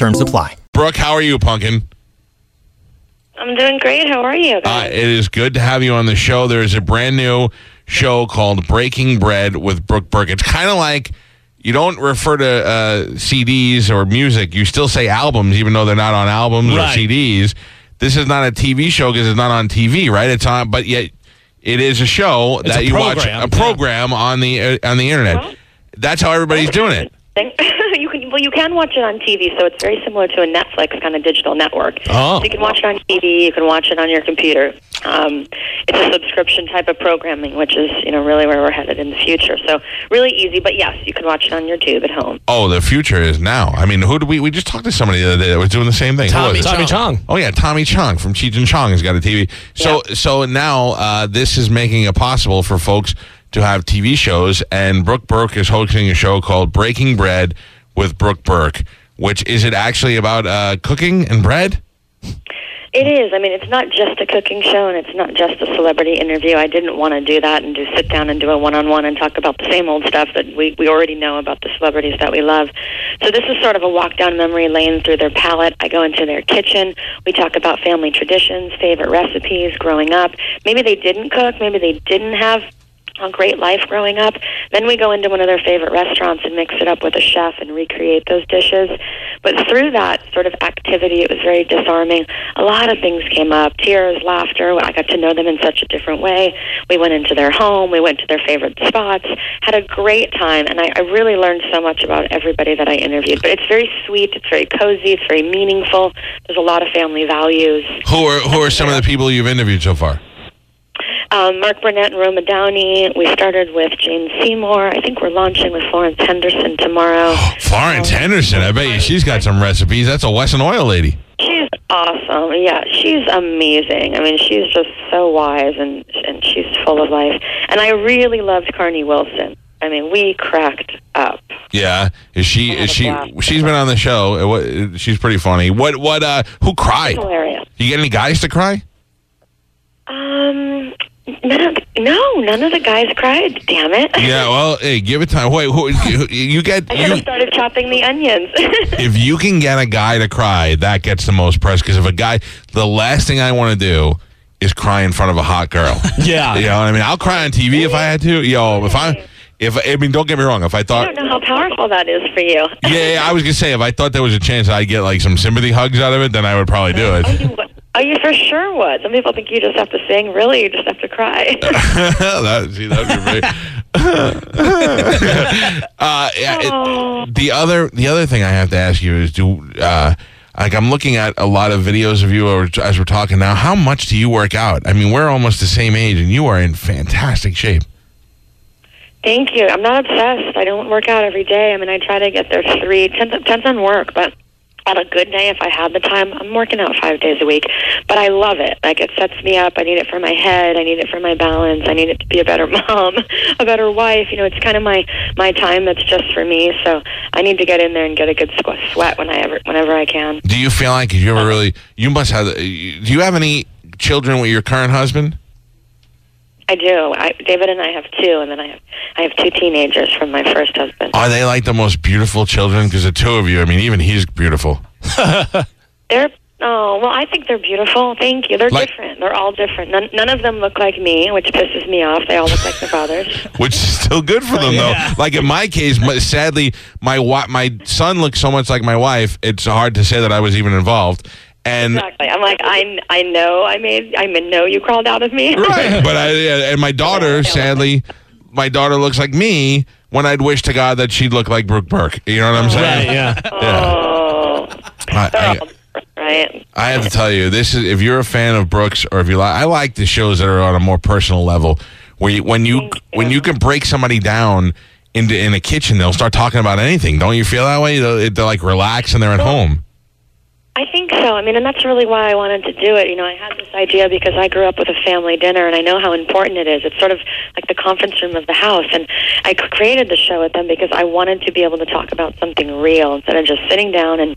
Terms apply. Brooke, how are you, Pumpkin? I'm doing great. How are you? Uh, guys? it is good to have you on the show. There is a brand new show called Breaking Bread with Brooke Burke. It's kind of like you don't refer to uh, CDs or music. You still say albums, even though they're not on albums Right. or CDs. This is not a TV show because it's not on TV, right? It's on, but yet it is a show It's that a you watch a program on the uh, on the internet. Well- That's how everybody's doing it. you can well, you can watch it on TV, so it's very similar to a Netflix kind of digital network. Oh. So you can watch it on TV. You can watch it on your computer. Um, it's a subscription type of programming, which is you know really where we're headed in the future. So really easy, but yes, you can watch it on your tube at home. Oh, the future is now. I mean, who did we? We just talked to somebody the other day that was doing the same thing. Who Tommy, it? Tommy Chong. Oh yeah, Tommy Chong from Cheech and Chong has got a TV. So so now uh, this is making it possible for folks to have TV shows, and Brooke Burke is hosting a show called Breaking Bread with Brooke Burke. Which is it actually about uh, cooking and bread? It is. I mean, it's not just a cooking show, and it's not just a celebrity interview. I didn't want to do that and do sit down and do a one-on-one and talk about the same old stuff that we we already know about the celebrities that we love. So this is sort of a walk down memory lane through their palate. I go into their kitchen. We talk about family traditions, favorite recipes, growing up. Maybe they didn't cook. Maybe they didn't have a great life growing up. Then we go into one of their favorite restaurants and mix it up with a chef and recreate those dishes. But through that sort of activity, it was very disarming. A lot of things came up tears, laughter. I got to know them in such a different way. We went into their home, we went to their favorite spots, had a great time, and I, I really learned so much about everybody that I interviewed. But it's very sweet, it's very cozy, it's very meaningful. There's a lot of family values. Who are who are some of the people you've interviewed so far? Um, Mark Burnett and Roma Downey. We started with Jane Seymour. I think we're launching with Florence Henderson tomorrow. Florence Henderson. I bet you she's got some recipes. That's a Wesson Oil lady. She's awesome. Yeah, she's amazing. I mean, she's just so wise and and she's full of life. And I really loved Carnie Wilson. I mean, we cracked up. Yeah, is she? Is she? She's been on the show. She's pretty funny. What? What? Uh, who cried? Hilarious. You get any guys to cry? Um, none of the, no, none of the guys cried. Damn it! Yeah. Well, hey, give it time. Wait, who, you, you get I should have you. started chopping the onions. If you can get a guy to cry, that gets the most press. Because if a guy, the last thing I want to do is cry in front of a hot girl. Yeah. You know what I mean? I'll cry on TV if I had to. Yo, if I, if I mean, don't get me wrong. If I thought, I thought, don't know how powerful that is for you. yeah, yeah, I was gonna say if I thought there was a chance I'd get like some sympathy hugs out of it, then I would probably do oh, it. Oh, you would- Oh, you for sure would. Some people think you just have to sing. Really, you just have to cry. that, see, that'd be great. uh, yeah, it- Oh. the other the other thing I have to ask you is do uh, like I'm looking at a lot of videos of you as we're talking now. How much do you work out? I mean, we're almost the same age, and you are in fantastic shape. Thank you. I'm not obsessed. I don't work out every day. I mean, I try to get there three. Depends, depends on work, but on a good day, if I had the time, I'm working out five days a week. But I love it. Like it sets me up. I need it for my head. I need it for my balance. I need it to be a better mom, a better wife. You know, it's kind of my my time that's just for me. So I need to get in there and get a good sweat when I ever whenever I can. Do you feel like you ever really? You must have. Do you have any children with your current husband? I do. I, David and I have two, and then I have I have two teenagers from my first husband. Are they like the most beautiful children? Because the two of you, I mean, even he's beautiful. They're oh well, I think they're beautiful. Thank you. They're Like- different. They're all different. None, none of them look like me, which pisses me off. They all look like their fathers. which is still good for them Yeah. though. Like in my case, my, sadly, my wa- my son looks so much like my wife. It's hard to say that I was even involved. And Exactly. I'm like I I know I made I know you crawled out of me. right, but I and my daughter, sadly, my daughter looks like me. When I'd wish to God that she'd look like Brooke Burke. You know what I'm saying? Right, saying? yeah. Oh, I, I, all right. I have to tell you, this is if you're a fan of Brooks or if you like, I like the shows that are on a more personal level, where you, when you you. when you can break somebody down into in a kitchen, they'll start talking about anything. Don't you feel that way? They'll, they're like relaxed and they're at home. I think so. I mean, and that's really why I wanted to do it. You know, I had this idea because I grew up with a family dinner, and I know how important it is. It's sort of like the conference room of the house, and I created the show with them because I wanted to be able to talk about something real instead of just sitting down and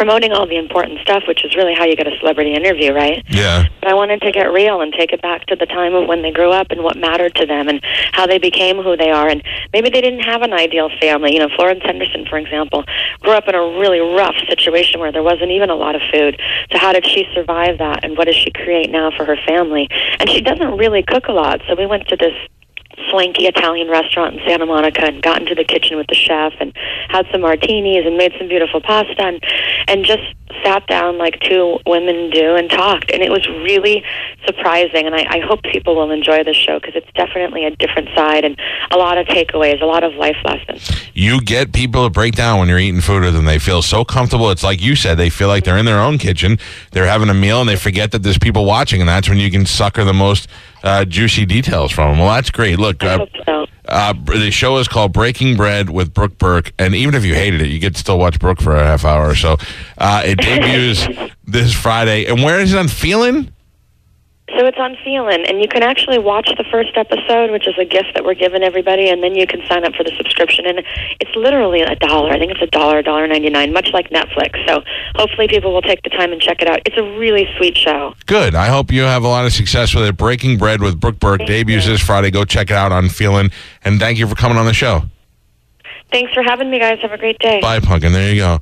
promoting all the important stuff, which is really how you get a celebrity interview, right? Yeah. But I wanted to get real and take it back to the time of when they grew up and what mattered to them and how they became who they are. And maybe they didn't have an ideal family. You know, Florence Henderson, for example, grew up in a really rough situation where there wasn't even a lot of food. So how did she survive that? And what does she create now for her family? And she doesn't really cook a lot. So we went to this swanky Italian restaurant in Santa Monica and got into the kitchen with the chef and had some martinis and made some beautiful pasta and, and just sat down like two women do and talked. And it was really surprising. And I, I hope people will enjoy the show because it's definitely a different side and a lot of takeaways, a lot of life lessons. You get people to break down when you're eating food with them. They feel so comfortable. It's like you said, they feel like they're in their own kitchen. They're having a meal and they forget that there's people watching. And that's when you can sucker the most uh, juicy details from them. Well, that's great. Look, I uh, hope so. Uh, the show is called Breaking Bread with Brooke Burke, and even if you hated it, you get to still watch Brooke for a half hour or so. Uh, it debuts this Friday, and where is it on Feeln? So it's on Feeln, and you can actually watch the first episode, which is a gift that we're giving everybody, and then you can sign up for the subscription. And it's literally a dollar. I think it's a dollar, dollar ninety nine, much like Netflix. So hopefully people will take the time and check it out. It's a really sweet show. Good. I hope you have a lot of success with it. Breaking Bread with Brooke Burke Thank debuts you. this Friday. Go check it out on Feeln, and thank you for coming on the show. Thanks for having me, guys. Have a great day. Bye, Pumpkin. There you go.